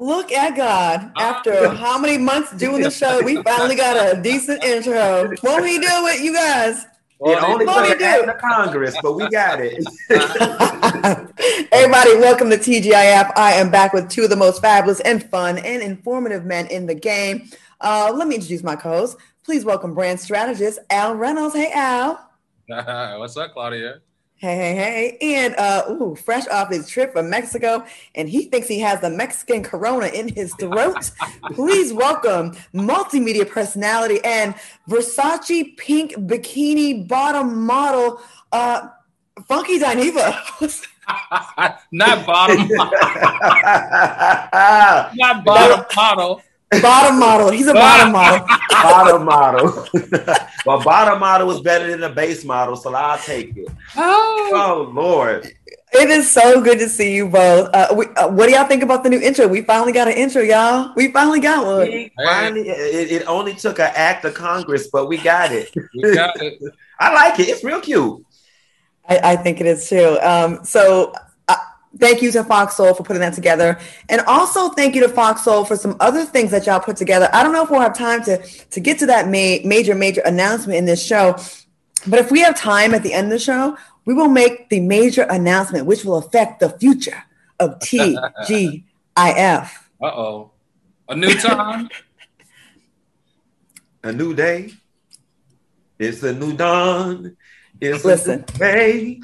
Look at God. After how many months doing the show, we finally got a decent intro. Won't he do it, you guys? It only Won't took do an act it? Congress, but we got it. Everybody, welcome to TGIF. I am back with two of the most fabulous and fun and informative men in the game. Uh, let me introduce my co-host. Please welcome brand strategist Al Reynolds. Hey, Al. What's up, Claudia? Hey, hey, hey. And uh, ooh, fresh off his trip from Mexico, and he thinks he has the Mexican corona in his throat. Please welcome multimedia personality and Versace pink bikini bottom model, uh, Funky Dineva. not bottom, not bottom model. Bottom model. He's a bottom model. bottom model. well, bottom model is better than the base model, so I'll take it. Oh, Oh Lord. It is so good to see you both. Uh, we, uh, what do y'all think about the new intro? We finally got an intro, y'all. We finally got one. We finally, it, it only took an act of Congress, but we got it. we got it. I like it. It's real cute. I, I think it is too. Um, so thank you to Fox Soul for putting that together. And also thank you to Fox Soul for some other things that y'all put together. I don't know if we'll have time to, to get to that ma- major, major announcement in this show. But if we have time at the end of the show, we will make the major announcement, which will affect the future of TGIF. Uh oh, a new time. A new day. It's a new dawn. It's Listen. a new day.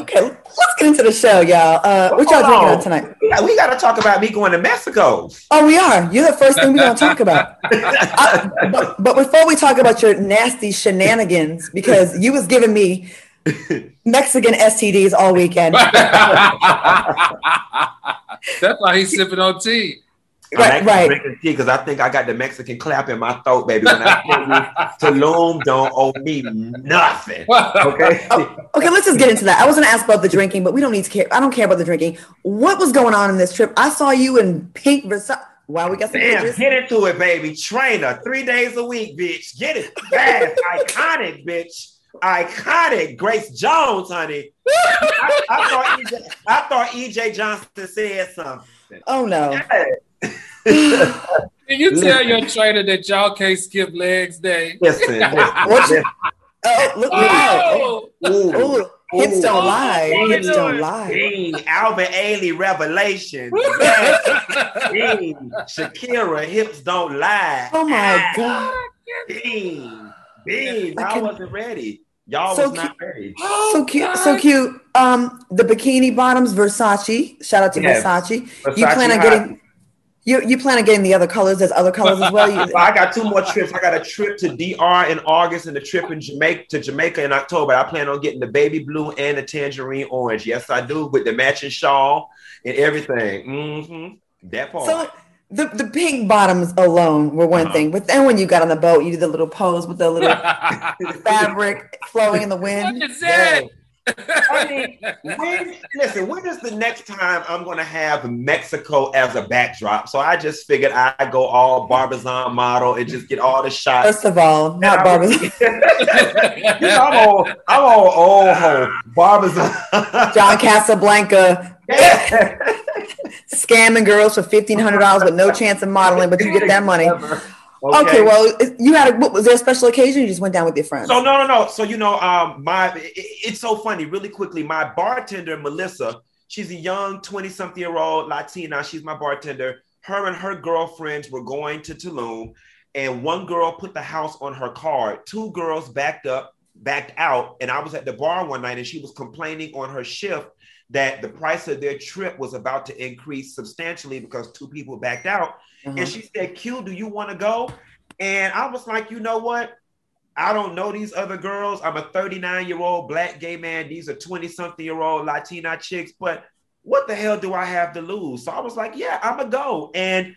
Okay, let's get into the show, y'all. Uh, what y'all drinking on. on tonight? We got, we got to talk about me going to Mexico. Oh, we are. You're the first thing we're going to talk about. I- but, but before we talk about your nasty shenanigans, because you was giving me Mexican STDs all weekend. That's why he's sipping on tea. Right, right. drinking tea because I think I got the Mexican clap in my throat, baby. When I tell you, Tulum don't owe me nothing. Okay. Okay, let's just get into that. I was going to ask about the drinking, but we don't need to care. I don't care about the drinking. What was going on in this trip? I saw you in pink Versace. Wow, we got some Damn, pictures. get into it, baby. Trainer, three days a week, bitch. Get it fast. Iconic, bitch. Iconic. Grace Jones, honey. I, I thought EJ, I thought EJ Johnson said something. Oh no. Can you tell your trainer that y'all can't skip legs day? Listen, listen, What. Oh, look, look out. Oh, Ooh. Oh, hips don't lie. Ooh. Hips don't lie. Ding, Alvin Ailey revelation. Yes. Shakira, hips don't lie. Oh my God. Ding, ding. I I can- wasn't ready. Y'all So was not ready. Oh, So cute, God. so cute. Um, the bikini bottoms, Versace. Shout out to Yes. Versace. You plan on hot. getting you you plan on getting the other colors. There's other colors as well. You, I got two more trips. I got a trip to DR in August and a trip in Jamaica to Jamaica in October. I plan on getting the baby blue and the tangerine orange. Yes, I do, with the matching shawl and everything. hmm That part. so the the pink bottoms alone were one Uh-huh. thing, but then when you got on the boat, you did the little pose with the little fabric flowing in the wind. is that? I mean, when, listen, when is the next time I'm going to have Mexico as a backdrop? So I just figured I'd go all Barbizon model and just get all the shots. First of all, not And you know, I'm all, I'm all old ho, Barbizon. John Casablanca scamming girls for fifteen hundred dollars with no chance of modeling, but you get that money. Okay. Okay, well, you had a, what, was there a special occasion? You just went down with your friends. So no, no, no. So you know, um, my it- it's so funny. Really quickly, my bartender Melissa, she's a young twenty-something year old Latina. She's my bartender. Her and her girlfriends were going to Tulum, and one girl put the house on her card. Two girls backed up, backed out, and I was at the bar one night, and she was complaining on her shift that the price of their trip was about to increase substantially because two people backed out. Uh-huh. And she said, Q, do you want to go? And I was like, you know what? I don't know these other girls. I'm a 39 year old black gay man. These are 20 something year old Latina chicks. But what the hell do I have to lose? So I was like, yeah, I'm gonna go. And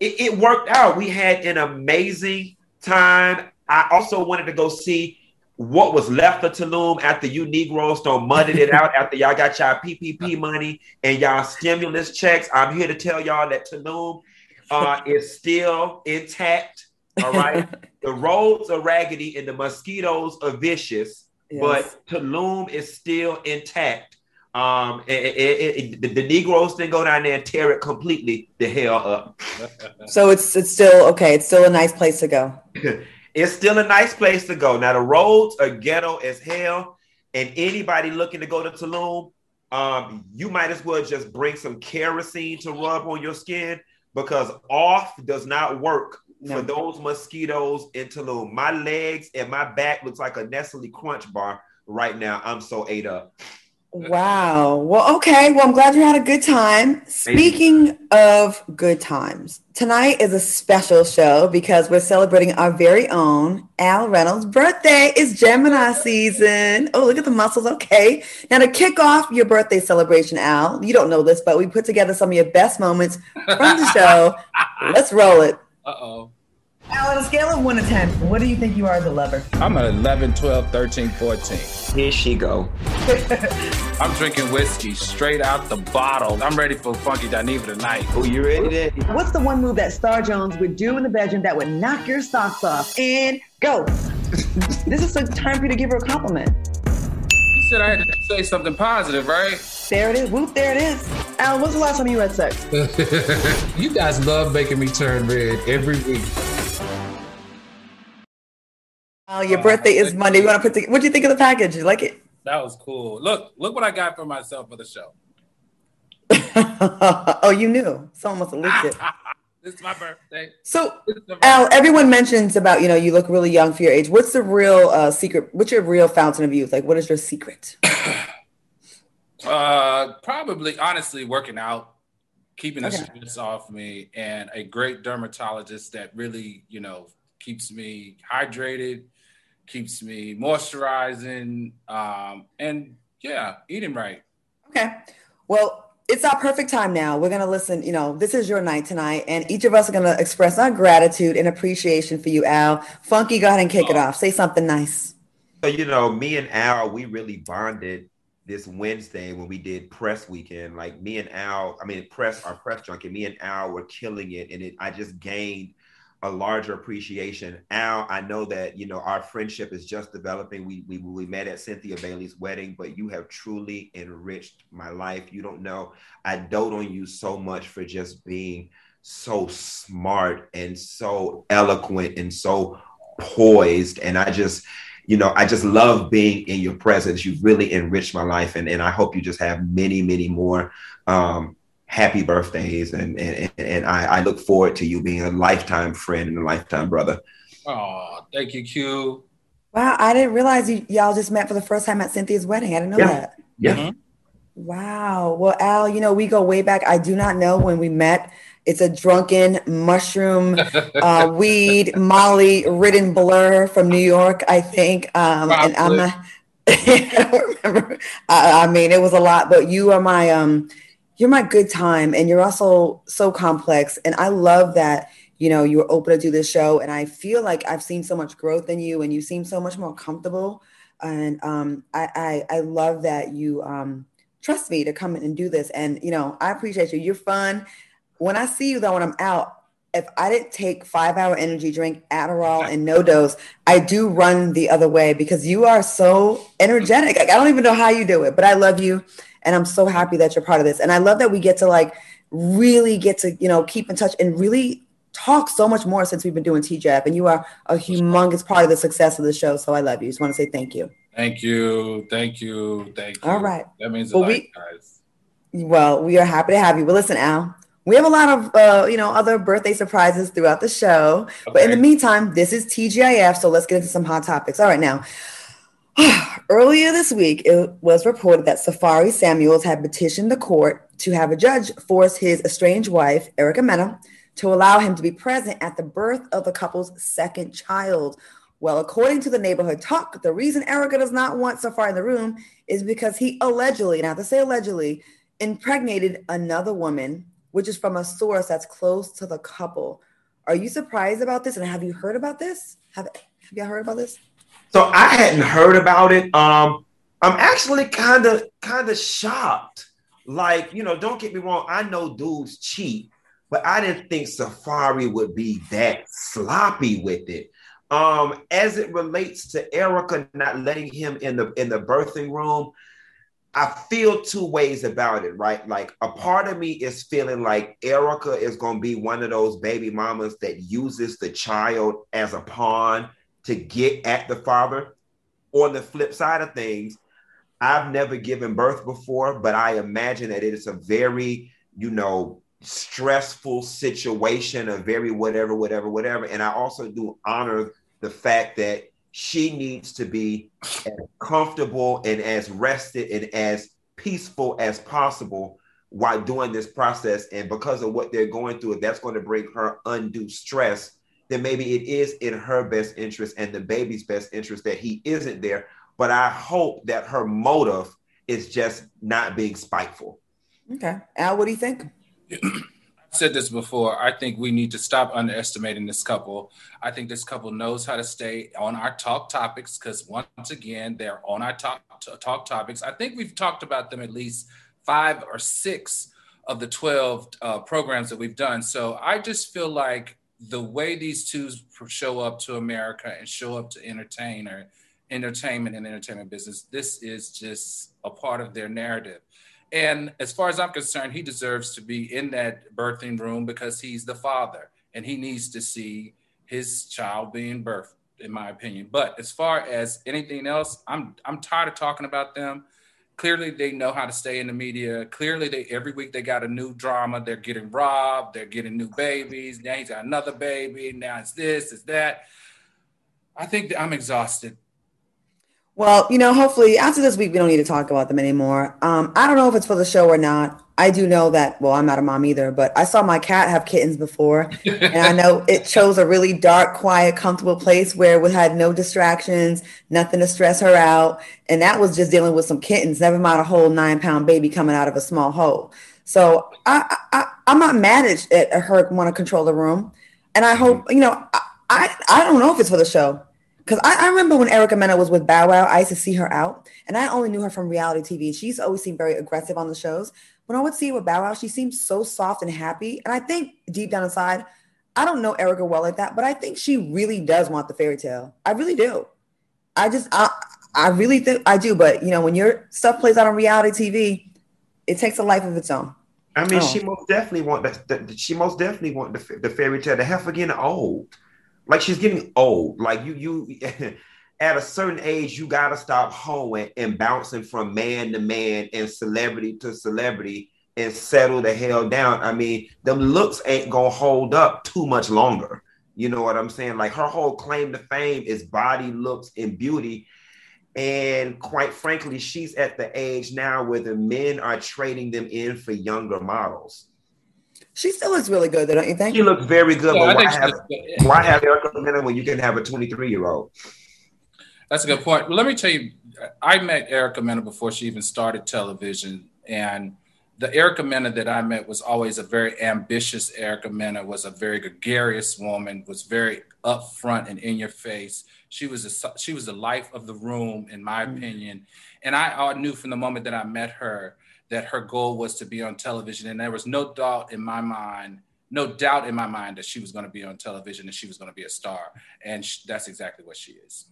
it, it worked out. We had an amazing time. I also wanted to go see what was left of Tulum after you Negroes don't muddied it out after y'all got y'all PPP money and y'all stimulus checks. I'm here to tell y'all that Tulum uh, is still intact. All right. the roads are raggedy and the mosquitoes are vicious, yes. but Tulum is still intact. Um, it, it, it, the, the, Negroes didn't go down there and tear it completely the hell up. so it's it's still okay. It's still a nice place to go. It's still a nice place to go. Now the roads are ghetto as hell, and anybody looking to go to Tulum, um, you might as well just bring some kerosene to rub on your skin because off does not work no. for those mosquitoes in Tulum. My legs and my back looks like a Nestle Crunch bar right now. I'm so ate up. Wow. Well, okay. Well, I'm glad you had a good time. Speaking of good times, tonight is a special show because we're celebrating our very own Al Reynolds' birthday. It's Gemini season. Oh, look at the muscles. Okay. Now, to kick off your birthday celebration, Al, you don't know this, but we put together some of your best moments from the show. Let's roll it. Uh oh. Al, on a scale of 1 to 10, what do you think you are as a lover? I'm at 11, 12, 13, 14. Here she go. I'm drinking whiskey straight out the bottle. I'm ready for Funky Dineva tonight. Oh, you ready then? What's the one move that Star Jones would do in the bedroom that would knock your socks off? And go. this is the time for you to give her a compliment. You said I had to say something positive, right? There it is. Whoop, there it is. Al, when's the last time you had sex? you guys love making me turn red every week. Oh, your birthday is Monday. You want to put the, what do you think of the package? You like it? That was cool. Look, look what I got for myself for the show. oh, you knew. Someone must have leaked it. this is my birthday. So, Al, everyone mentions about you know you look really young for your age. What's the real uh, secret? What's your real fountain of youth? Like, what is your secret? uh, probably, honestly, working out, keeping the okay. stress off me, and a great dermatologist that really you know keeps me hydrated keeps me moisturizing, um, and yeah, eating right. Okay. Well, it's our perfect time now. We're going to listen. You know, this is your night tonight, and each of us are going to express our gratitude and appreciation for you, Al. Funky, go ahead and kick oh. it off. Say something nice. So, you know, me and Al, we really bonded this Wednesday when we did press weekend. Like me and Al, I mean, press our press junket. Me and Al were killing it, and it. I just gained a larger appreciation. Al, I know that you know our friendship is just developing. We we we met at Cynthia Bailey's wedding, but you have truly enriched my life. You don't know. I dote on you so much for just being so smart and so eloquent and so poised. And I just, you know, I just love being in your presence. You've really enriched my life. And, and I hope you just have many, many more um, happy birthdays and and, and I, I look forward to you being a lifetime friend and a lifetime brother. Oh, thank you, Q. Wow, I didn't realize you, y'all just met for the first time at Cynthia's wedding. I didn't know yeah. that. Yeah. Mm-hmm. Wow. Well, Al, you know, we go way back. I do not know when we met. It's a drunken mushroom, uh, weed, Molly ridden blur from New York, I think. Um, and I'm not, I don't remember. I, I mean, it was a lot, but you are my um you're my good time and you're also so complex and i love that you know you were open to do this show and i feel like i've seen so much growth in you and you seem so much more comfortable and um, I, I, I love that you um, trust me to come in and do this and you know i appreciate you. You're fun. When i see you though when i'm out if I didn't take five hour energy drink, Adderall, and no dose, I do run the other way because you are so energetic. Like, I don't even know how you do it, but I love you. And I'm so happy that you're part of this. And I love that we get to like really get to, you know, keep in touch and really talk so much more since we've been doing TGIF. And you are a humongous part of the success of the show. So I love you. Just want to say thank you. Thank you. Thank you. Thank you. All right. That means a well, lot, we, guys. Well, we are happy to have you. But listen, Al, we have a lot of uh, you know other birthday surprises throughout the show. Okay. But in the meantime, this is TGIF, so let's get into some hot topics. All right, now Earlier this week, it was reported that Safari Samuels had petitioned the court to have a judge force his estranged wife, Erica Mena, to allow him to be present at the birth of the couple's second child. Well, according to the neighborhood talk, the reason Erica does not want Safari in the room is because he allegedly, and I have to say allegedly, impregnated another woman, which is from a source that's close to the couple. Are you surprised about this? And have you heard about this? Have Have you heard about this? So I hadn't heard about it. Um, I'm actually kind of kind of shocked. Like, you know, don't get me wrong. I know dudes cheat, but I didn't think Safari would be that sloppy with it. Um, as it relates to Erica not letting him in the in the birthing room, I feel two ways about it, right? Like a part of me is feeling like Erica is going to be one of those baby mamas that uses the child as a pawn to get at the father. On the flip side of things, I've never given birth before, but I imagine that it is a very, you know, stressful situation, a very whatever, whatever, whatever. And I also do honor the fact that she needs to be as comfortable and as rested and as peaceful as possible while doing this process. And because of what they're going through, if that's going to bring her undue stress, then maybe it is in her best interest and the baby's best interest that he isn't there. But I hope that her motive is just not being spiteful. Okay. Al, what do you think? Said this before. I think we need to stop underestimating this couple. I think this couple knows how to stay on our talk topics because once again, they're on our talk talk topics. I think we've talked about them at least five or six of the 12 uh, programs that we've done. So I just feel like the way these two show up to America and show up to entertainer, entertainment and entertainment business, this is just a part of their narrative. And as far as I'm concerned, he deserves to be in that birthing room because he's the father and he needs to see his child being birthed, in my opinion. But as far as anything else, I'm I'm tired of talking about them. Clearly, they know how to stay in the media. Clearly, they every week they got a new drama. They're getting robbed. They're getting new babies. Now he's got another baby. Now it's this, it's that. I think I'm exhausted. Well, you know, hopefully after this week, we don't need to talk about them anymore. Um, I don't know if it's for the show or not. I do know that, well, I'm not a mom either, but I saw my cat have kittens before. and I know it chose a really dark, quiet, comfortable place where we had no distractions, nothing to stress her out. And that was just dealing with some kittens, never mind a whole nine pound baby coming out of a small hole. So I, I, I'm not mad at, at her want to control the room. And I hope, you know, I, I, I don't know if it's for the show because I, I, remember when Erica Mena was with Bow Wow, I used to see her out, and I only knew her from reality TV. She's always seemed very aggressive on the shows. When I would see her with Bow Wow, she seemed so soft and happy. And I think deep down inside, I don't know Erica well like that, but I think she really does want the fairy tale. I really do. I just, I, I really think I do. But you know, when your stuff plays out on reality TV, it takes a life of its own. I mean, oh. she most definitely want that. She most definitely want the, the fairy tale. The heifer again old. Like she's getting old. Like you, you at a certain age, you gotta stop hoeing and bouncing from man to man and celebrity to celebrity and settle the hell down. I mean, them looks ain't gonna hold up too much longer. You know what I'm saying? Like her whole claim to fame is body, looks, and beauty. And quite frankly, she's at the age now where the men are trading them in for younger models. She still looks really good, though, don't you think? She looks very good. Yeah, but why have, why have Erica Mena when you can have a 23 year old? That's a good point. Well, let me tell you, I met Erica Mena before she even started television, and the Erica Mena that I met was always a very ambitious Erica Mena, was a very gregarious woman, was very upfront and in your face. She was a, she was the life of the room, in my mm-hmm. opinion. And I, I knew from the moment that I met her that her goal was to be on television. And there was no doubt in my mind, no doubt in my mind that she was going to be on television and she was going to be a star. And she, that's exactly what she is.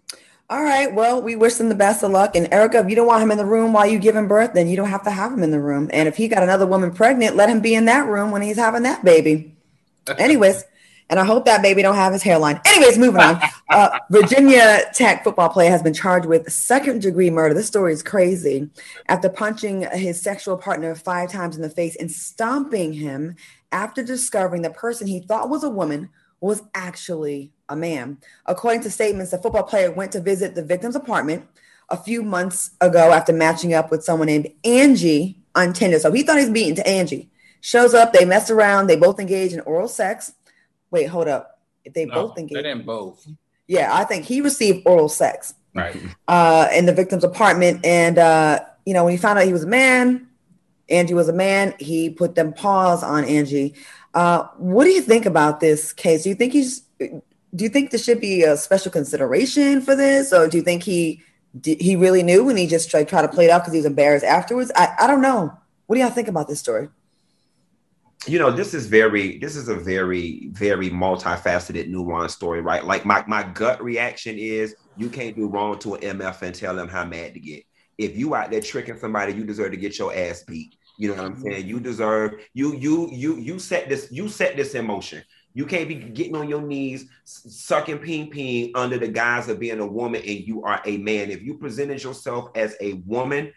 All right. Well, we wish them the best of luck. And Erica, if you don't want him in the room while you give him birth, then you don't have to have him in the room. And if he got another woman pregnant, let him be in that room when he's having that baby. Anyways, and I hope that baby don't have his hairline. Anyways, moving on. Uh, Virginia Tech football player has been charged with second degree murder. This story is crazy. After punching his sexual partner five times in the face and stomping him after discovering the person he thought was a woman was actually a man. According to statements, the football player went to visit the victim's apartment a few months ago after matching up with someone named Angie on Tinder. So he thought he's was beaten to Angie. Shows up, they mess around, they both engage in oral sex. Wait, hold up. They no, both engage, they didn't both. Yeah, I think he received oral sex. Right. Uh, in the victim's apartment, and uh, you know when he found out he was a man, Angie was a man. He put them paws on Angie. Uh, what do you think about this case? Do you think he's do you think there should be a special consideration for this, or do you think he he really knew and he just tried, tried to play it off because he was embarrassed afterwards? I, I don't know. What do y'all think about this story? You know, this is very this is a very very multifaceted, nuanced story, right? Like my my gut reaction is you can't do wrong to an MF and tell them how mad to get. If you out there tricking somebody, you deserve to get your ass beat. You know what I'm mm-hmm. saying? You deserve you you you you set this you set this in motion. You can't be getting on your knees, sucking ping ping under the guise of being a woman and you are a man. If you presented yourself as a woman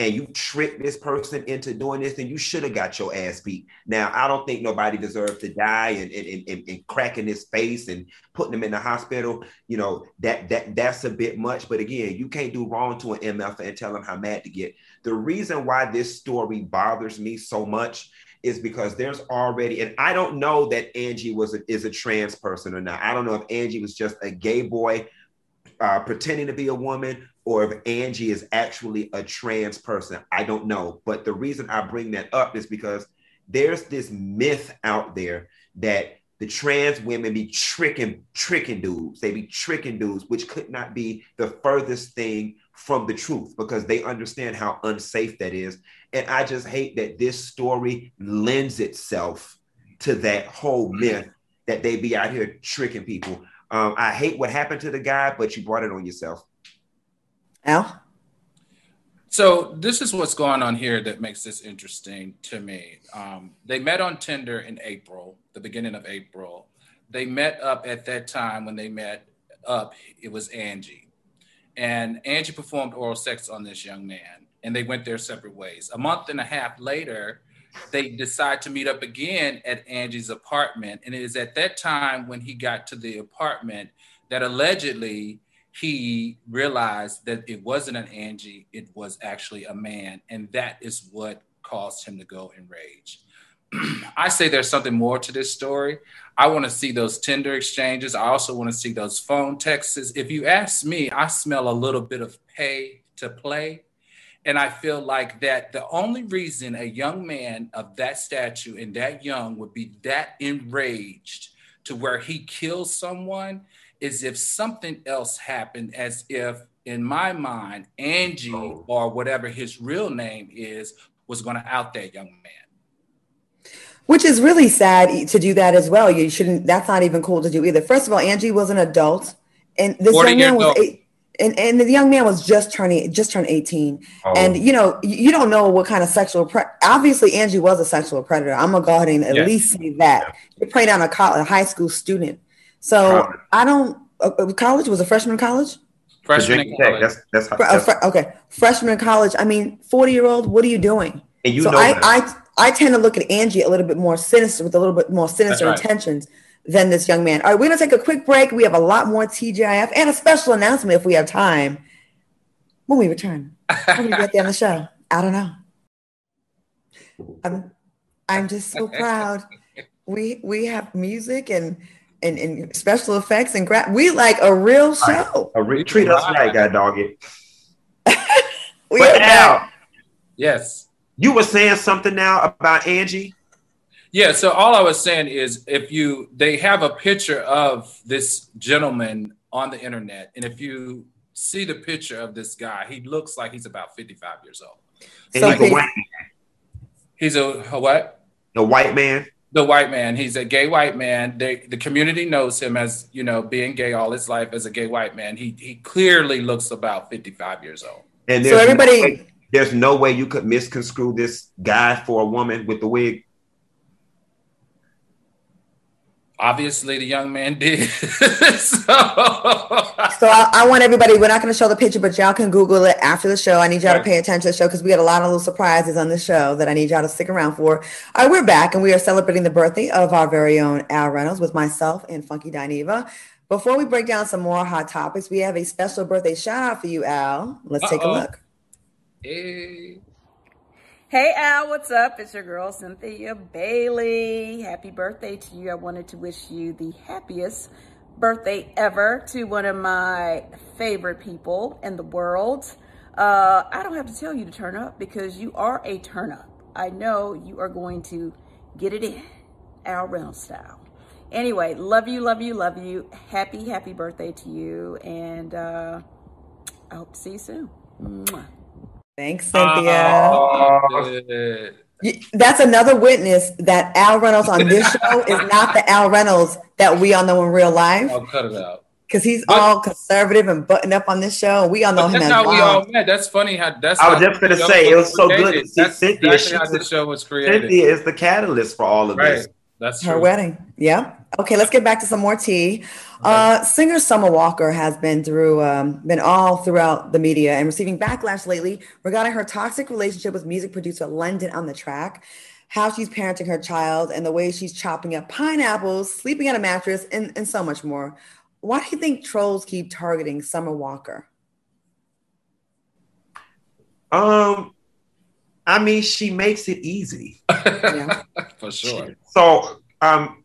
and you tricked this person into doing this, then you should have got your ass beat. Now, I don't think nobody deserves to die and, and, and, and, cracking his face and putting him in the hospital. You know, that that that's a bit much. But again, you can't do wrong to an MF and tell him how mad to get. The reason why this story bothers me so much is because there's already, and I don't know that Angie was a, is a trans person or not. I don't know if Angie was just a gay boy uh, pretending to be a woman or if Angie is actually a trans person. I don't know. But the reason I bring that up is because there's this myth out there that the trans women be tricking tricking dudes. They be tricking dudes, which could not be the furthest thing from the truth because they understand how unsafe that is. And I just hate that this story lends itself to that whole myth that they be out here tricking people. Um, I hate what happened to the guy, but you brought it on yourself. Al? So this is what's going on here that makes this interesting to me. Um, they met on Tinder in April, the beginning of April. They met up at that time when they met up, it was Angie and Angie performed oral sex on this young man, and they went their separate ways. A month and a half later, they decide to meet up again at Angie's apartment, and it is at that time when he got to the apartment that allegedly he realized that it wasn't an Angie, it was actually a man, and that is what caused him to go enraged. I say there's something more to this story. I want to see those Tinder exchanges. I also want to see those phone texts. If you ask me, I smell a little bit of pay to play. And I feel like that the only reason a young man of that stature and that young would be that enraged to where he kills someone is if something else happened, as if, in my mind, Angie oh. or whatever his real name is was going to out that young man. Which is really sad to do that as well. You shouldn't. That's not even cool to do either. First of all, Angie was an adult, and this young man was eight, and, and the young man was just turning just turned 18 oh. and you know you don't know what kind of sexual pre- obviously angie was a sexual predator i'm gonna go ahead and at yes. least say that yeah. you're preying on a, college, a high school student so college. i don't uh, uh, college was a freshman in college freshman in college. That's, that's, that's, uh, okay freshman in college i mean 40 year old what are you doing and you so know I, I I tend to look at Angie a little bit more sinister with a little bit more sinister right. intentions than this young man. All right, we're gonna take a quick break. We have a lot more TGIF and a special announcement if we have time when we return. How do we get there on the show? I don't know. I'm I'm just so proud. We we have music and and, and special effects and gra- we like a real show. A re- treat us right, God dog it. we but now, yes. You were saying something now about Angie. Yeah, so all I was saying is if you they have a picture of this gentleman on the internet, and if you see the picture of this guy, he looks like he's about 55 years old. And so he's a white man. He's a, a what? A white man. The white man. He's a gay white man. They, the community knows him as, you know, being gay all his life as a gay white man. He he clearly looks about 55 years old. And so everybody there's no way you could misconstrue this guy for a woman with the wig. Obviously, the young man did. so, so I, I, want everybody. We're not going to show the picture, but y'all can Google it after the show. I need y'all right. to pay attention to the show because we got a lot of little surprises on the show that I need y'all to stick around for. All right, we're back and we are celebrating the birthday of our very own Al Reynolds with myself and Funky Dineva. Before we break down some more hot topics, we have a special birthday shout out for you, Al. Let's Uh-oh. take a look. Hey. Hey Al, what's up? It's your girl Cynthia Bailey. Happy birthday to you. I wanted to wish you the happiest birthday ever to one of my favorite people in the world. Uh, I don't have to tell you to turn up because you are a turn up. I know you are going to get it in Al Reynolds style. Anyway, love you, love you, love you. Happy, happy birthday to you. And uh, I hope to see you soon. Mwah. Thanks, Cynthia. Oh, that's another witness that Al Reynolds on this show is not the Al Reynolds that we all know in real life. I'll cut it out. Because he's but, all conservative and buttoned up on this show. We all know him that's as how we all met. That's funny how that's. I was just going to say it was so good to see that's Cynthia. Exactly how the show was created. Cynthia is the catalyst for all of right. this. That's her true. wedding. Yeah. Okay, let's get back to some more tea. Uh, singer Summer Walker has been through, um, been all throughout the media and receiving backlash lately regarding her toxic relationship with music producer London On Da Track, how she's parenting her child, and the way she's chopping up pineapples, sleeping on a mattress, and, and so much more. Why do you think trolls keep targeting Summer Walker? Um, I mean, she makes it easy. yeah. For sure. So, um,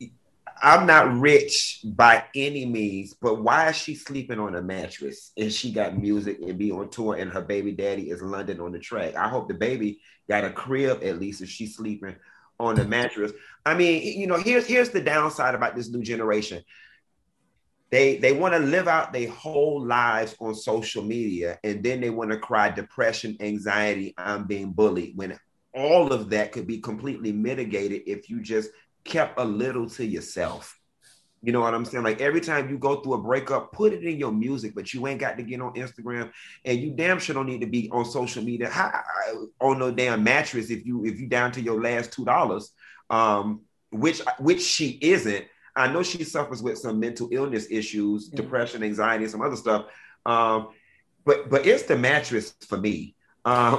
I'm not rich by any means, but why is she sleeping on a mattress and she got music and be on tour and her baby daddy is London On Da Track? I hope the baby got a crib at least if she's sleeping on the mattress. I mean, you know, here's here's the downside about this new generation. They they want to live out their whole lives on social media and then they want to cry depression, anxiety, I'm being bullied when all of that could be completely mitigated if you just kept a little to yourself. You know what I'm saying? Like every time you go through a breakup, put it in your music, but you ain't got to get on Instagram, and you damn sure don't need to be on social media on no damn mattress if you if you down to your last two dollars, um, which which she isn't. I know she suffers with some mental illness issues, mm-hmm. depression, anxiety, and some other stuff. Um, but but it's the mattress for me. Uh,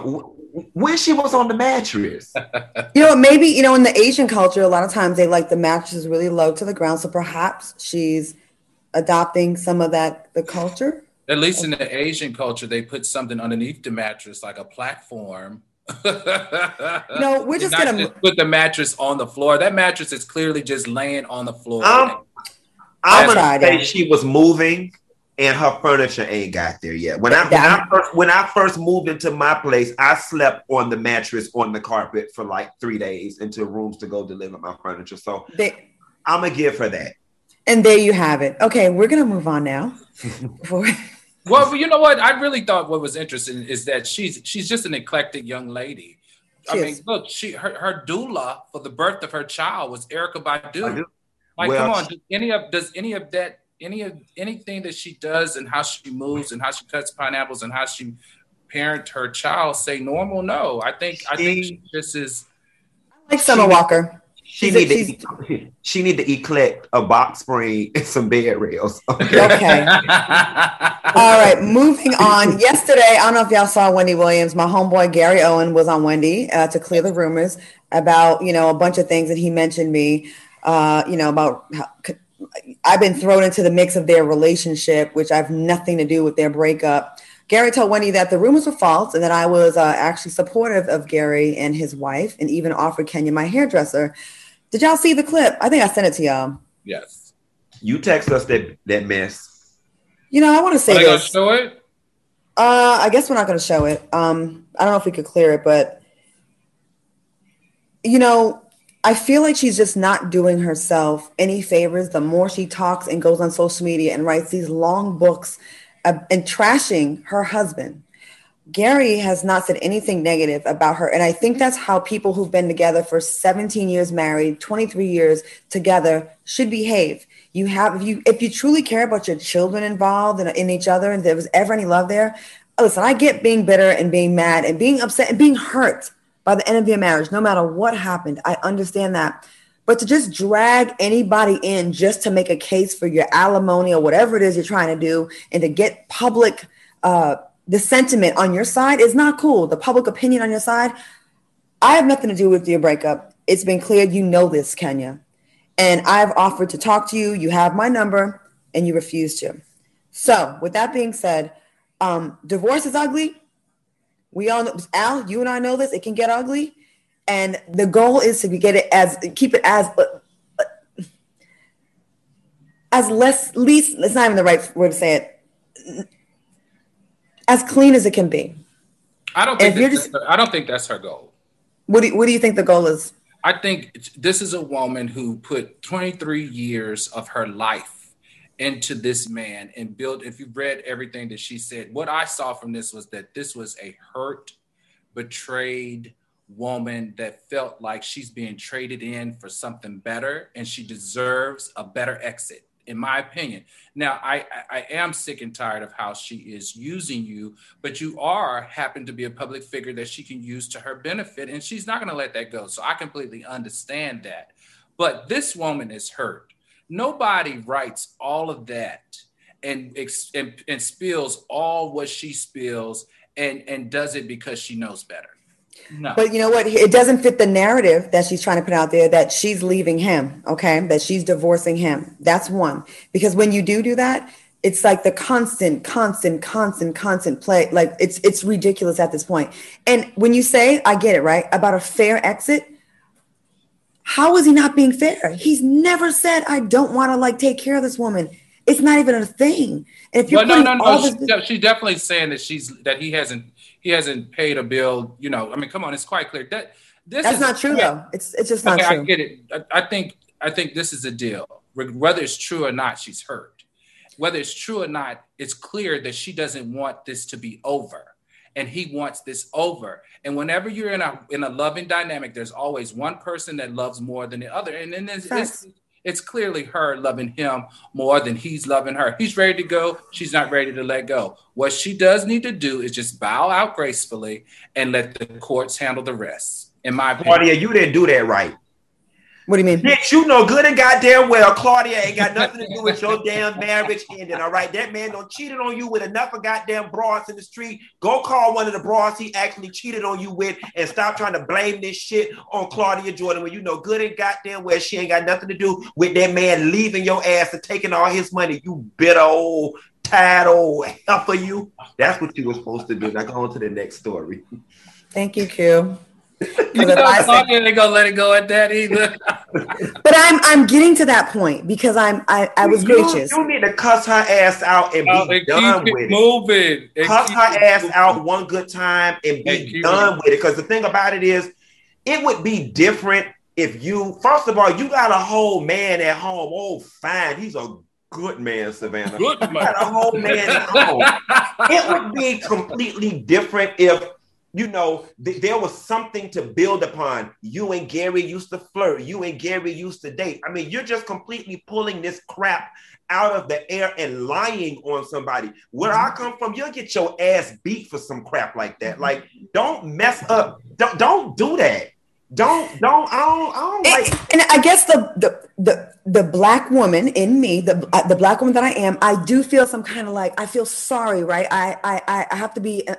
when she was on the mattress. you know, maybe you know in the Asian culture, a lot of times they like the mattresses really low to the ground. So perhaps she's adopting some of that the culture. At least in the Asian culture, they put something underneath the mattress, like a platform. No, we're just gonna just put the mattress on the floor. That mattress is clearly just laying on the floor. Um, I'm gonna say she was moving and her furniture ain't got there yet. When I when I first when I first moved into my place, I slept on the mattress on the carpet for like three days into rooms to go deliver my furniture. So they, I'm gonna give her that. And there you have it. Okay, we're gonna move on now. well, you know what? I really thought what was interesting is that she's she's just an eclectic young lady. She I is. mean, look, she her, her doula for the birth of her child was Erykah Badu. Like, well, come on, does any of does any of that any of anything that she does and how she moves and how she cuts pineapples and how she parent her child say normal? No, I think I think she, this is I like Summer Walker. She need, to, she need to eclect a box spring and some bed rails. Okay. okay. All right. Moving on. Yesterday, I don't know if y'all saw Wendy Williams. My homeboy Gary Owen was on Wendy uh, to clear the rumors about you know a bunch of things that he mentioned me. Uh, you know about how, I've been thrown into the mix of their relationship, which I have nothing to do with their breakup. Gary told Wendy that the rumors were false and that I was uh, actually supportive of Gary and his wife and even offered Kenya my hairdresser. Did y'all see the clip? I think I sent it to y'all. Yes. You text us that, that mess. You know, I want to say Are this. show it? Uh, I guess we're not going to show it. Um, I don't know if we could clear it, but you know, I feel like she's just not doing herself any favors the more she talks and goes on social media and writes these long books uh, and trashing her husband. Gary has not said anything negative about her. And I think that's how people who've been together for 17 years married, 23 years together should behave. You have, if you, if you truly care about your children involved in, in each other and there was ever any love there, listen, I get being bitter and being mad and being upset and being hurt by the end of your marriage, no matter what happened. I understand that. But to just drag anybody in just to make a case for your alimony or whatever it is you're trying to do and to get public, uh, the sentiment on your side is not cool. The public opinion on your side, I have nothing to do with your breakup. It's been cleared. You know this, Kenya. And I've offered to talk to you. You have my number and you refuse to. So, with that being said, um, divorce is ugly. We all know, Al, you and I know this. It can get ugly, and the goal is to get it as keep it as uh, as less least. It's not even the right word to say it. As clean as it can be. I don't think. That's, just, I don't think that's her goal. What do you, what do you think the goal is? I think this is a woman who put 23 years of her life into this man and built. If you've read everything that she said, what I saw from this was that this was a hurt, betrayed woman that felt like she's being traded in for something better and she deserves a better exit in my opinion. Now, I, I am sick and tired of how she is using you, but you are happen to be a public figure that she can use to her benefit, and she's not going to let that go. So I completely understand that. But this woman is hurt. Nobody writes all of that and, and, and spills all what she spills and, and does it because she knows better. But you know what? It doesn't fit the narrative that she's trying to put out there that she's leaving him, okay? That she's divorcing him. That's one. Because when you do do that, it's like the constant, constant, constant, constant play. Like it's it's ridiculous at this point. And when you say, I get it, right? About a fair exit, how is he not being fair? He's never said, I don't want to like take care of this woman. It's not even a thing. And if you're well, no, no, no. This- she's definitely saying that she's that he hasn't he hasn't paid a bill. You know, I mean, come on, it's quite clear that this that's is, not true though. It's it's just not okay, true. I get it. I, I think I think this is a deal. Whether it's true or not, she's hurt. Whether it's true or not, it's clear that she doesn't want this to be over and he wants this over. And whenever you're in a in a loving dynamic, there's always one person that loves more than the other, and then it's, it's, it's clearly her loving him more than he's loving her. He's ready to go. She's not ready to let go. What she does need to do is just bow out gracefully and let the courts handle the rest. In my opinion, Claudia, you didn't do that right. What do you mean? Bitch, you know good and goddamn well Claudia ain't got nothing to do with your damn marriage ending. All right, that man don't cheated on you with enough of goddamn bras in the street. Go call one of the bras he actually cheated on you with, and stop trying to blame this shit on Claudia Jordan when you know good and goddamn well she ain't got nothing to do with that man leaving your ass and taking all his money. You bitter old tired old heifer. You. That's what you were supposed to do. Now go on to the next story. Thank you, Q you know, talking ain't gonna let it go at that either. but I'm I'm getting to that point because I'm I, I was you, gracious. You need to cuss her ass out and be oh, and done with it. Moving. And cuss her ass moving. out one good time and be and done with it. Because the thing about it is, it would be different if you first of all you got a whole man at home. Oh, fine, he's a good man, Savannah. Good man. got a whole man at home. it would be completely different if you know, th- there was something to build upon. You and Gary used to flirt. You and Gary used to date. I mean, you're just completely pulling this crap out of the air and lying on somebody. Where I come from, you'll get your ass beat for some crap like that. Like, don't mess up. Don't don't do that. Don't don't I don't I don't like. And I guess the the the the black woman in me, the uh, the black woman that I am, I do feel some kind of like I feel sorry, right? I I I have to be uh,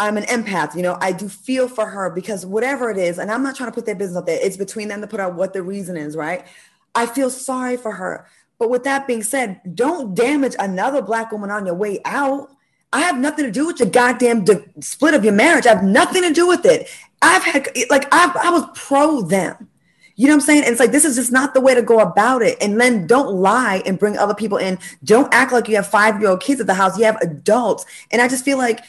I'm an empath, you know, I do feel for her because whatever it is, and I'm not trying to put their business up there, it's between them to put out what the reason is, right? I feel sorry for her. But with that being said, don't damage another black woman on your way out. I have nothing to do with your goddamn split of your marriage. I have nothing to do with it. I've had, like, i I was pro them. You know what I'm saying? And it's like, this is just not the way to go about it. And then don't lie and bring other people in. Don't act like you have five year old kids at the house. You have adults. And I just feel like,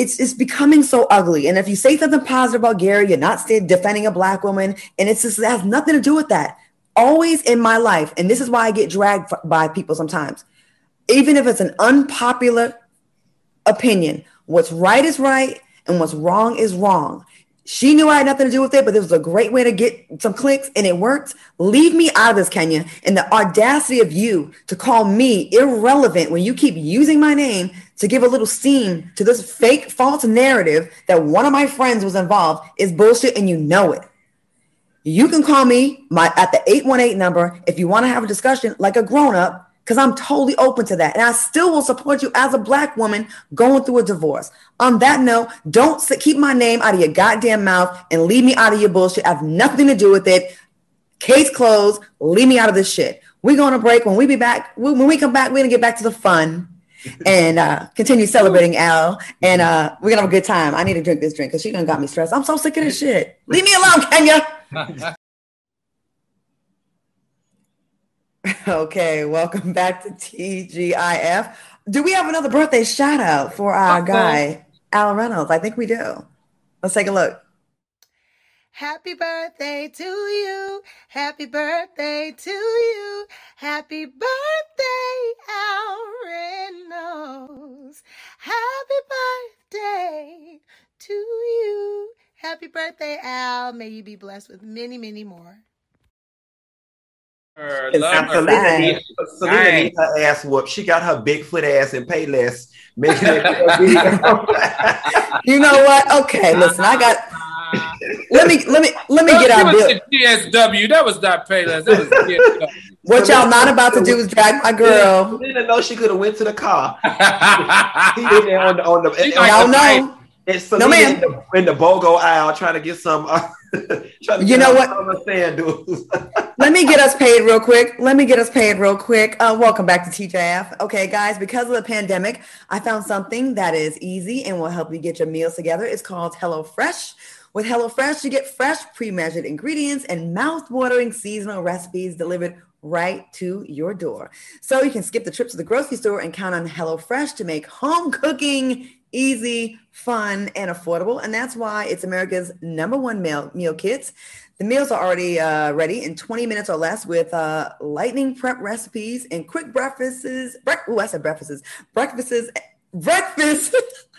it's it's becoming so ugly. And if you say something positive about Gary, you're not defending a black woman, and it's just it has nothing to do with that. Always in my life, and this is why I get dragged by people sometimes, even if it's an unpopular opinion. What's right is right, and what's wrong is wrong. She knew I had nothing to do with it, but it was a great way to get some clicks and it worked. Leave me out of this, Kenya. And the audacity of you to call me irrelevant when you keep using my name to give a little steam to this fake, false narrative that one of my friends was involved is bullshit and you know it. You can call me my at the 818 number if you want to have a discussion like a grown up because I'm totally open to that. And I still will support you as a black woman going through a divorce. On that note, don't keep my name out of your goddamn mouth and leave me out of your bullshit. I have nothing to do with it. Case closed. Leave me out of this shit. We're going to break. When we be back, when we come back, we're going to get back to the fun and uh, continue celebrating Al. And uh, we're going to have a good time. I need to drink this drink because she done got me stressed. I'm so sick of this shit. Leave me alone, Kenya. Okay, welcome back to TGIF. Do we have another birthday shout out for our guy, Al Reynolds? I think we do. Let's take a look. Happy birthday to you. Happy birthday to you. Happy birthday, Al Reynolds. Happy birthday to you. Happy birthday, Al. May you be blessed with many, many more. Her, It's love her. Selena Nice. her ass whooped. She got her Bigfoot ass and Payless making it. You know what? Okay, listen, I got. Let me let me let me Don't get our give bill. us the GSW. That was not Payless. That was GSW. What y'all not about to do is drag my girl. Didn't know she could have went to the car. He in on the on the. She on Y'all the- know. It's Selena ma'am. in, the, in the BOGO aisle trying to get some. Uh, trying to You know what? some of the sand. Let me get us paid real quick. Let me get us paid real quick. Uh, welcome back to TGIF. Okay, guys, because of the pandemic, I found something that is easy and will help you get your meals together. It's called HelloFresh. With HelloFresh, you get fresh, pre measured ingredients and mouth watering seasonal recipes delivered right to your door. So you can skip the trip to the grocery store and count on HelloFresh to make home cooking easy, fun, and affordable. And that's why it's America's number one meal, meal kits. The meals are already uh, ready in 20 minutes or less with uh, lightning prep recipes and quick breakfasts. Bre- I said breakfasts. Breakfasts. Breakfast.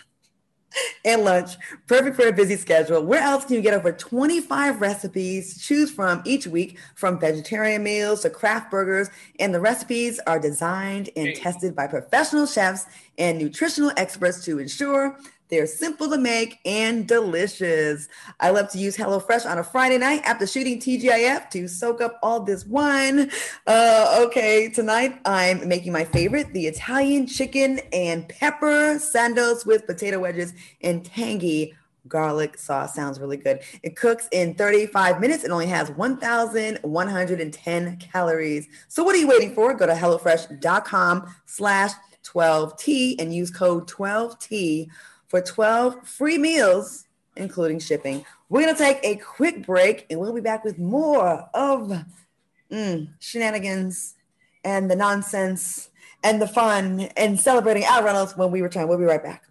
and lunch, perfect for a busy schedule. Where else can you get over 25 recipes to choose from each week, from vegetarian meals to craft burgers? And the recipes are designed and tested by professional chefs and nutritional experts to ensure they're simple to make and delicious. I love to use HelloFresh on a Friday night after shooting TGIF to soak up all this wine. Uh, okay, tonight I'm making my favorite, the Italian chicken and pepper sandals with potato wedges and tangy garlic sauce. Sounds really good. It cooks in 35 minutes and only has 1,110 calories. So what are you waiting for? Go to HelloFresh.com slash 12T and use code 12T for 12 free meals, including shipping. We're going to take a quick break and we'll be back with more of mm, shenanigans and the nonsense and the fun and celebrating Al Reynolds when we return. We'll be right back.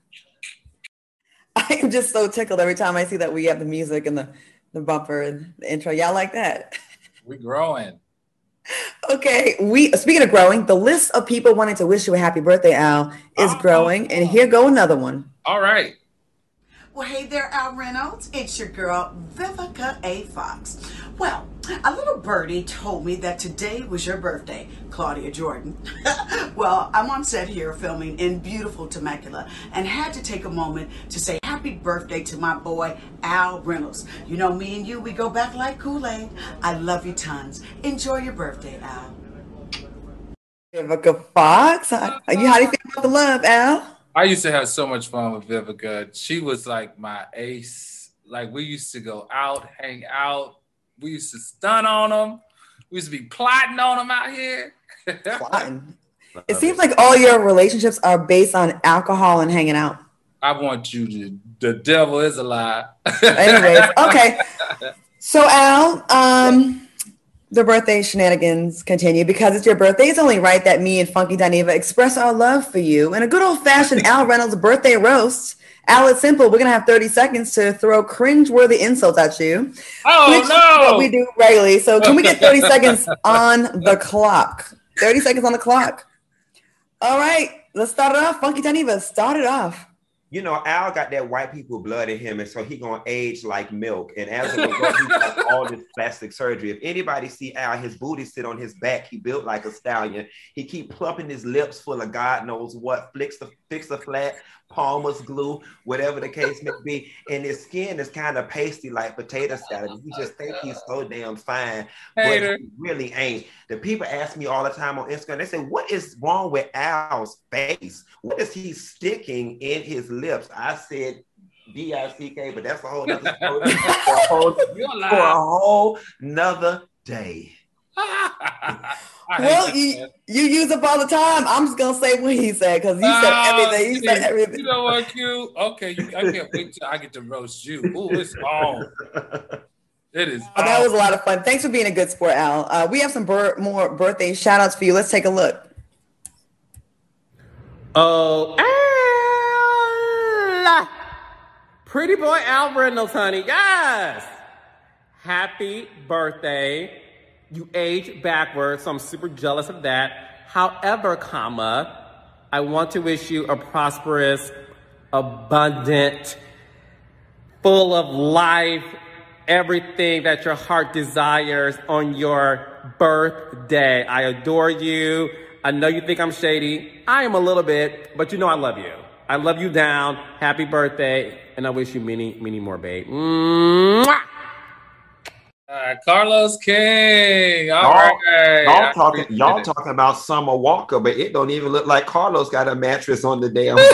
I am just so tickled every time I see that we have the music and the, the bumper and the intro. Y'all like that? we growing. Okay, we speaking of growing, the list of people wanting to wish you a happy birthday, Al, is Oh. growing, and here go another one. All right. Well, hey there, Al Reynolds. It's your girl, Vivica A. Fox. Well, a little birdie told me that today was your birthday, Claudia Jordan. well, I'm on set here filming in beautiful Temecula and had to take a moment to say happy birthday to my boy, Al Reynolds. You know, me and you, we go back like Kool Aid. I love you tons. Enjoy your birthday, Al. Vivica Fox, how, you how do you feel about the love, Al? I used to have so much fun with Vivica. She was like my ace. Like we used to go out, hang out. We used to stun on them. We used to be plotting on them out here. Plotting. It seems like all your relationships are based on alcohol and hanging out. I want you to. The devil is a lie. Anyways, okay. So Al, um, the birthday shenanigans continue because it's your birthday. It's only right that me and Funky Dineva express our love for you in a good old fashioned Al Reynolds birthday roast. Al, it's simple. We're gonna have 30 seconds to throw cringe-worthy insults at you. oh which is what we do regularly. So can we get 30 seconds on the clock? 30 seconds on the clock. All right, let's start it off. Funky Dineva, start it off. You know, Al got that white people blood in him, and so he gonna age like milk. And as a result, he got all this plastic surgery. If anybody see Al, his booty sit on his back. He built like a stallion. He keep plumping his lips full of God knows what, flicks the fix the flat, Palmer's glue, whatever the case may be. And his skin is kind of pasty like potato salad. You just think he's so damn fine, Hater. but he really ain't. The people ask me all the time on Instagram. They say, "What is wrong with Al's face? What is he sticking in his lips?" I said, "D I C K," but that's a whole nother story for a whole, for a whole nother day. I hate Well, you, you use up all the time. I'm just gonna say what he said because you said Oh, everything. You said shit. everything. You know what, Q? Okay, you, I can't wait till I get to roast you. Ooh, it's on. It is. Oh, that was a lot of fun. Thanks for being a good sport, Al. Uh, we have some bir- more birthday shout outs for you. Let's take a look. Oh, Al! Pretty boy Al Reynolds, honey. Yes! happy birthday. You age backwards, so I'm super jealous of that. However, comma, I want to wish you a prosperous, abundant, full of life, everything that your heart desires on your birthday. I adore you. I know you think I'm shady. I am a little bit, but you know I love you. I love you down. Happy birthday. And I wish you many, many more, babe. Mwah! All right, Carlos King. All Y'all, right. y'all talking, y'all it. talking about Summer Walker, but it don't even look like Carlos got a mattress on the damn. like,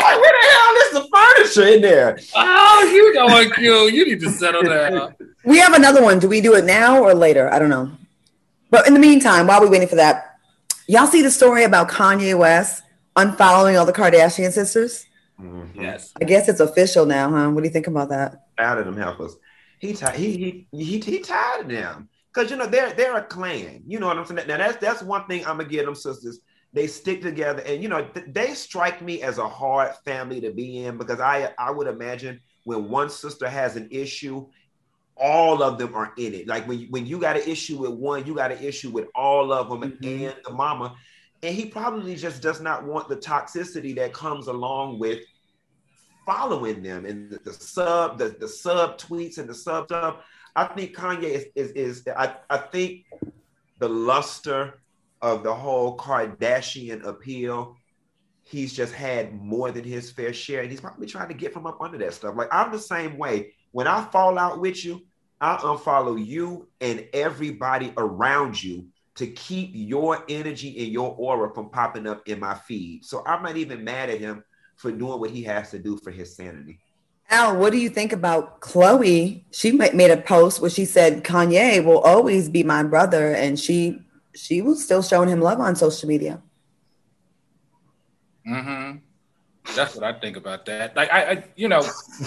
where the hell is the furniture in there? Oh, you going Q. You need to settle down. We have another one. Do we do it now or later? I don't know. But in the meantime, while we're waiting for that, y'all see the story about Kanye West unfollowing all the Kardashian sisters? Yes. I guess it's official now, huh? What do you think about that? Out of them helpers. He he he he he tired of them because you know they're they're a clan. You know what I'm saying? Now that's that's one thing I'm gonna give them sisters. They stick together, and you know th- they strike me as a hard family to be in because I I would imagine when one sister has an issue, all of them are in it. Like when you, when you got an issue with one, you got an issue with all of them Mhm. and the mama. And he probably just does not want the toxicity that comes along with following them and the, the sub, the, the sub tweets and the sub stuff. I think Kanye is is, is I, I think the luster of the whole Kardashian appeal, he's just had more than his fair share, and he's probably trying to get from up under that stuff. Like I'm the same way. When I fall out with you, I unfollow you and everybody around you to keep your energy and your aura from popping up in my feed. So I'm not even mad at him for doing what he has to do for his sanity. Al, what do you think about Khloé? She made a post where she said Kanye will always be my brother, and she she was still showing him love on social media. Mm-hmm. That's what I think about that. Like I, I, you know,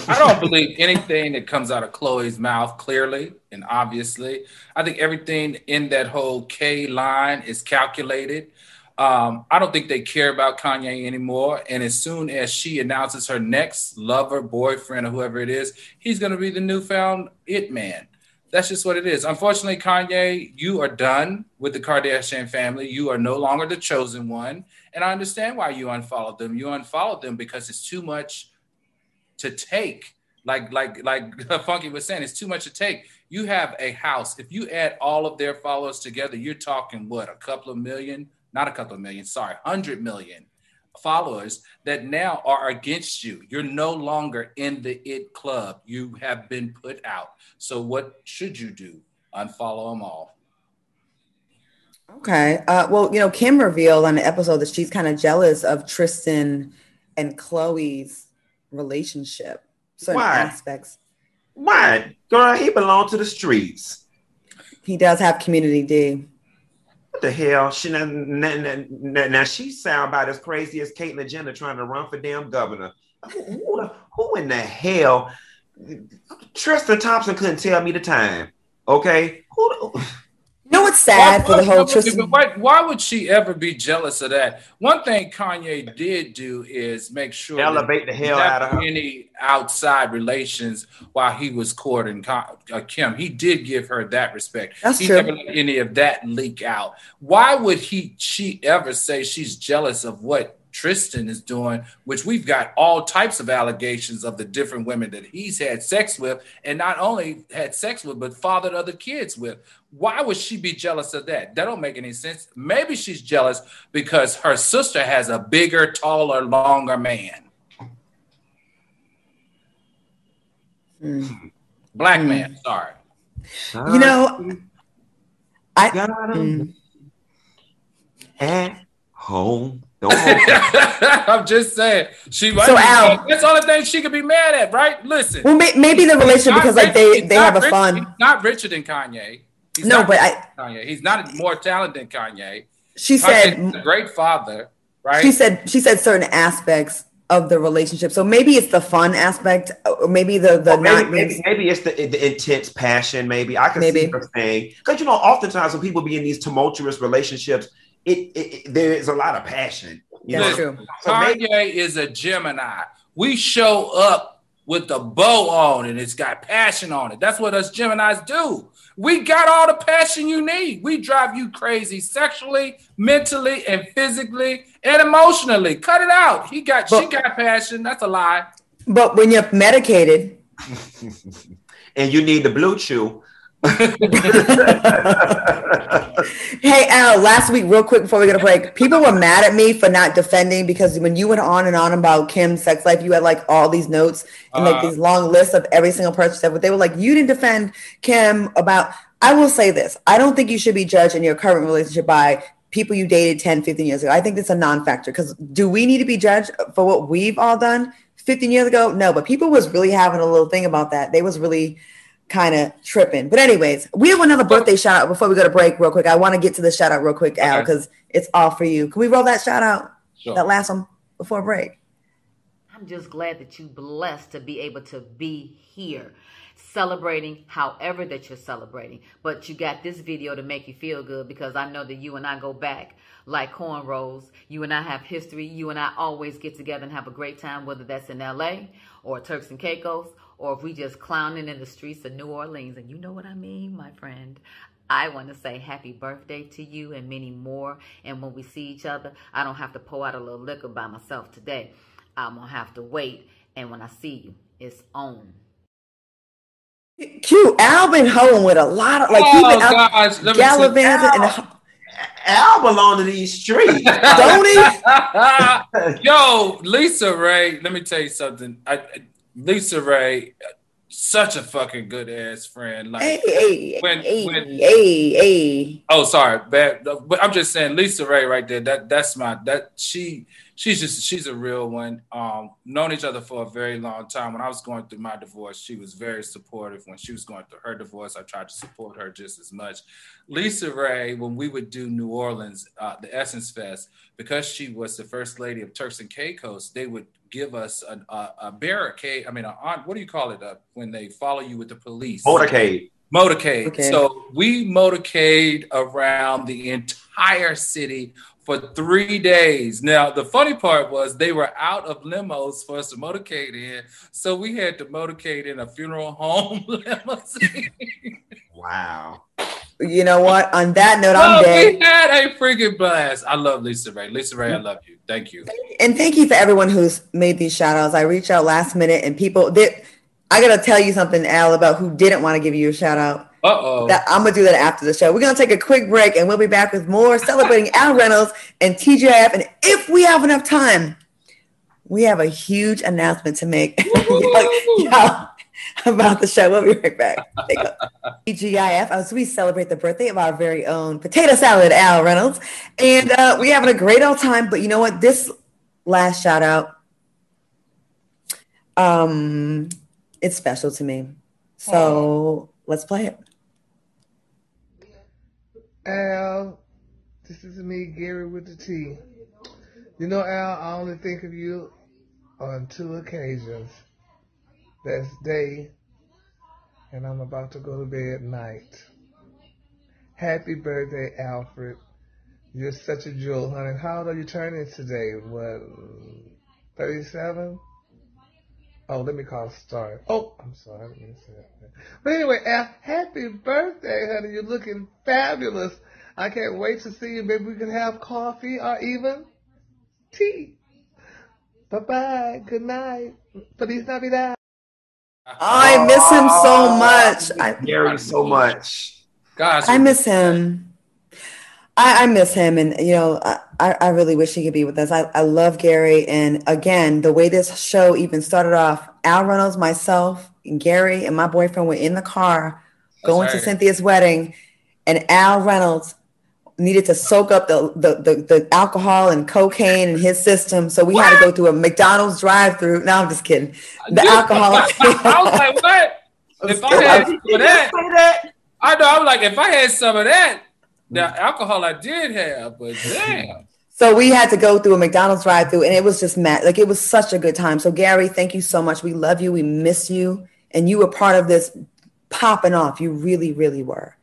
I don't believe anything that comes out of Khloé's mouth clearly and obviously. I think everything in that whole K line is calculated. Um, I don't think they care about Kanye anymore. And as soon as she announces her next lover, boyfriend, or whoever it is, he's going to be the newfound it man. That's just what it is. Unfortunately, Kanye, you are done with the Kardashian family. You are no longer the chosen one. And I understand why you unfollowed them. You unfollowed them because it's too much to take. Like, like, like Funky was saying, it's too much to take. You have a house. If you add all of their followers together, you're talking what, a couple of million? Not a couple of million, sorry, hundred million followers that now are against you. You're no longer in the it club. You have been put out. So what should you do? Unfollow them all. Okay. Uh, well, you know, Kim revealed on the episode that she's kind of jealous of Tristan and Khloé's relationship. Certain Why? aspects. Why? Girl, he belonged to the streets. He does have community D. The hell? She now, now, now, she sound about as crazy as Caitlyn Jenner trying to run for damn governor. Who, who, in the hell? Tristan Thompson couldn't tell me the time. Okay, who? You know what's sad for the whole Tristan? Why, why would she ever be jealous of that? One thing Kanye did do is make sure elevate the hell out of her. any outside relations while he was courting uh, Kim. He did give her that respect. That's he true. never let any of that leak out. Why would he? She ever say she's jealous of what? Tristan is doing, which we've got all types of allegations of the different women that he's had sex with, and not only had sex with, but fathered other kids with. Why would she be jealous of that? That don't make any sense. Maybe she's jealous because her sister has a bigger, taller, longer man. Hmm. Black Hmm. man, sorry. You know, I got Mm. at home. Don't I'm just saying. She So, Al- that's all the only thing she could be mad at, right? Listen. well, may, maybe the relationship Not because like they they not have a rich- fun. He's not richer than Kanye. He's No, not but I- Kanye. He's not more talented than Kanye. She Kanye's said a great father, right? she said she said certain aspects of the relationship. So maybe it's the fun aspect, or maybe the the Or maybe, not maybe, maybe it's the, the intense passion. Maybe I can see Maybe. her saying because you know, oftentimes when people be in these tumultuous relationships, it, it, it- there is a lot of passion. You That's know, true. So maybe- Kanye is a Gemini. We show up with the bow on and it's got passion on it. That's what us Geminis do. We got all the passion you need. We drive you crazy sexually, mentally, and physically and emotionally. Cut it out. He got but, she got passion. That's a lie. But when you're medicated and you need the BlueChew, hey Al, last week, real quick before we get a break, people were mad at me for not defending because when you went on and on about Kim's sex life, you had like all these notes and like uh, these long lists of every single person said, but they were like, you didn't defend Kim about. I will say this: I don't think you should be judged in your current relationship by people you dated 10, 15 years ago. I think it's a non-factor because do we need to be judged for what we've all done 15 years ago? No, but people was really having a little thing about that. They was really kind of tripping. But anyways, we have another birthday shout out before we go to break real quick. I want to get to the shout out real quick, Al, because okay. it's all for you. Can we roll that shout out? Sure. That last one before break. I'm just glad that you blessed to be able to be here celebrating however that you're celebrating. But you got this video to make you feel good because I know that you and I go back like cornrows. You and I have history. You and I always get together and have a great time, whether that's in LA or Turks and Caicos or if we just clowning in the streets of New Orleans. And you know what I mean, my friend. I want to say happy birthday to you and many more. And when we see each other, I don't have to pour out a little liquor by myself today. I'm going to have to wait. And when I see you, it's on. Cute. Al been home with a lot of like oh, he been gosh, out gallivanting and Al belong to these streets, don't he? Yo, LisaRaye, let me tell you something. I, LisaRaye, such a fucking good ass friend. Like hey, when, hey, when, hey, hey. Oh, sorry, bad. But I'm just saying, LisaRaye, right there. That that's my that she she's just she's a real one. Um, known each other for a very long time. When I was going through my divorce, she was very supportive. When she was going through her divorce, I tried to support her just as much. LisaRaye, when we would do New Orleans, uh, the Essence Fest, because she was the first lady of Turks and Caicos, they would give us a, a, a barricade. I mean, a, what do you call it uh, when they follow you with the police? Motorcade. Motorcade. Okay. So we motorcade around the entire city for three days. Now, the funny part was they were out of limos for us to motorcade in. So we had to motorcade in a funeral home limousine. wow. You know what? On that note, I'm dead. We had a freaking blast. I love LisaRaye. Lisa Ray, I love you. Thank you. And thank you for everyone who's made these shout outs. I reached out last minute and people did. I got to tell you something, Al, about who didn't want to give you a shout out. Uh-oh. That, I'm gonna do that after the show. We're gonna take a quick break and we'll be back with more celebrating Al Reynolds and TGIF. And if we have enough time, we have a huge announcement to make about the show. We'll be right back. TGIF, as we celebrate the birthday of our very own potato salad, Al Reynolds. And uh, we having a great old time. But you know what? This last shout out, um, it's special to me. So let's play it. Al, this is me, Gary with the T. You know, Al, I only think of you on two occasions. That's day, and I'm about to go to bed at night. Happy birthday, Alfred. You're such a jewel, honey. How old are you turning today? What, 37? Oh, let me call Star. Oh, I'm sorry. I didn't mean to say that. But anyway, Al, happy birthday, honey. You're looking fabulous. I can't wait to see you. Maybe we can have coffee or even tea. Bye-bye. Good night. Feliz Navidad. I miss him so ah, much. I miss Gary so much. Gosh, I miss him. I, I, miss him, and you know, I, I really wish he could be with us. I, I love Gary, and again, the way this show even started off, Al Reynolds, myself, and Gary, and my boyfriend were in the car going to Cynthia's wedding, and Al Reynolds needed to soak up the, the, the, the, alcohol and cocaine in his system. So we what? had to go through a McDonald's drive through. No, I'm just kidding. Uh, the alcohol. I was like, what? If I had some of that, I know. I was like, if I had some of that, the alcohol I did have, but damn. So we had to go through a McDonald's drive-through, and it was just mad. Like it was such a good time. So Gary, thank you so much. We love you. We miss you, and you were part of this popping off. You really, really were.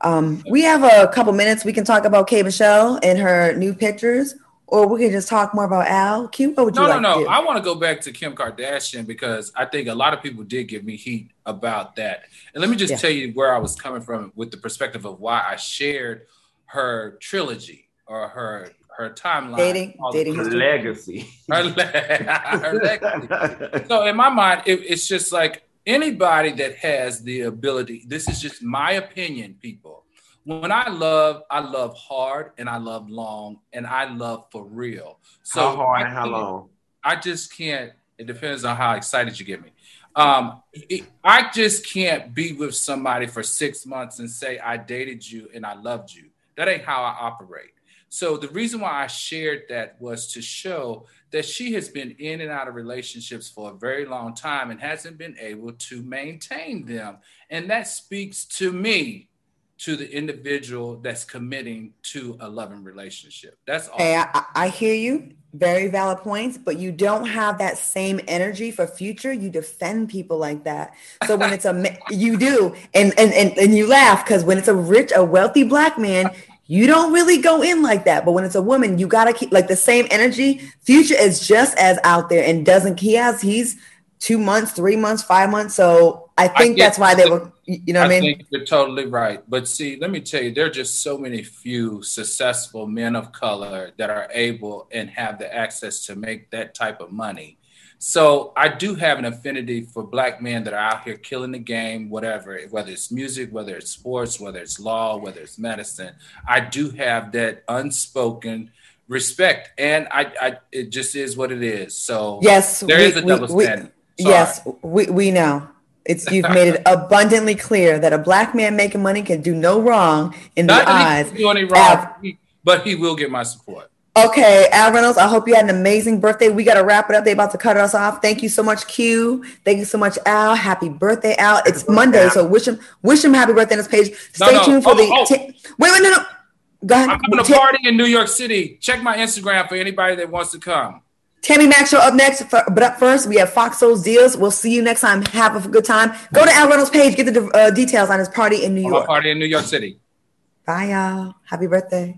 Um, we have a couple minutes. We can talk about K. Michelle and her new pictures, or we can just talk more about Al. Q, what would you no, like no, to no. I want to go back to Kim Kardashian because I think a lot of people did give me heat about that. And let me just Yeah. tell you where I was coming from with the perspective of why I shared her trilogy or her her timeline. Dating- dating Her legacy. her, le- her legacy. So in my mind, it, it's just like anybody that has the ability. This is just my opinion, people. When I love, I love hard and I love long and I love for real. So how hard I and how long? I just can't. It depends on how excited you get me. Um, it- I just can't be with somebody for six months and say I dated you and I loved you. That ain't how I operate. So the reason why I shared that was to show that she has been in and out of relationships for a very long time and hasn't been able to maintain them. And that speaks to me, to the individual that's committing to a loving relationship. That's all. Hey, I, I- hear you. Very valid points, but you don't have that same energy for future. You defend people like that. So when it's a you do, and and and, and you laugh because when it's a rich, a wealthy black man, you don't really go in like that. But when it's a woman, you gotta keep like the same energy. Future is just as out there and doesn't he has he's two months, three months, five months. So I think get- that's why they were. You know what I, mean? think you're totally right. But see, let me tell you, there are just so many few successful men of color that are able and have the access to make that type of money. So I do have an affinity for black men that are out here killing the game, whatever, whether it's music, whether it's sports, whether it's law, whether it's medicine. I do have that unspoken respect, and I, I it just is what it is. So Yes, there we- is a double we- standard. Sorry. Yes, we, we know. It's you've made it abundantly clear that a black man making money can do no wrong in the Not that he eyes. do any wrong, but he will get my support. Okay, Al Reynolds, I hope you had an amazing birthday. We got to wrap it up. They're about to cut us off. Thank you so much, Q. Thank you so much, Al. Happy birthday, Al. It's Monday, so wish him wish him happy birthday on this page. Stay no. tuned for Oh, the. oh. ta- wait, wait, no, no. Go ahead. I'm having a party in New York City. Check my Instagram for anybody that wants to come. Tammy Maxwell up next. But up first, we have Fox Soul's deals. We'll see you next time. Have a good time. Go to Al Reynolds' page. Get the uh, details on his party in New York. party in New York City. Bye, y'all. Happy birthday.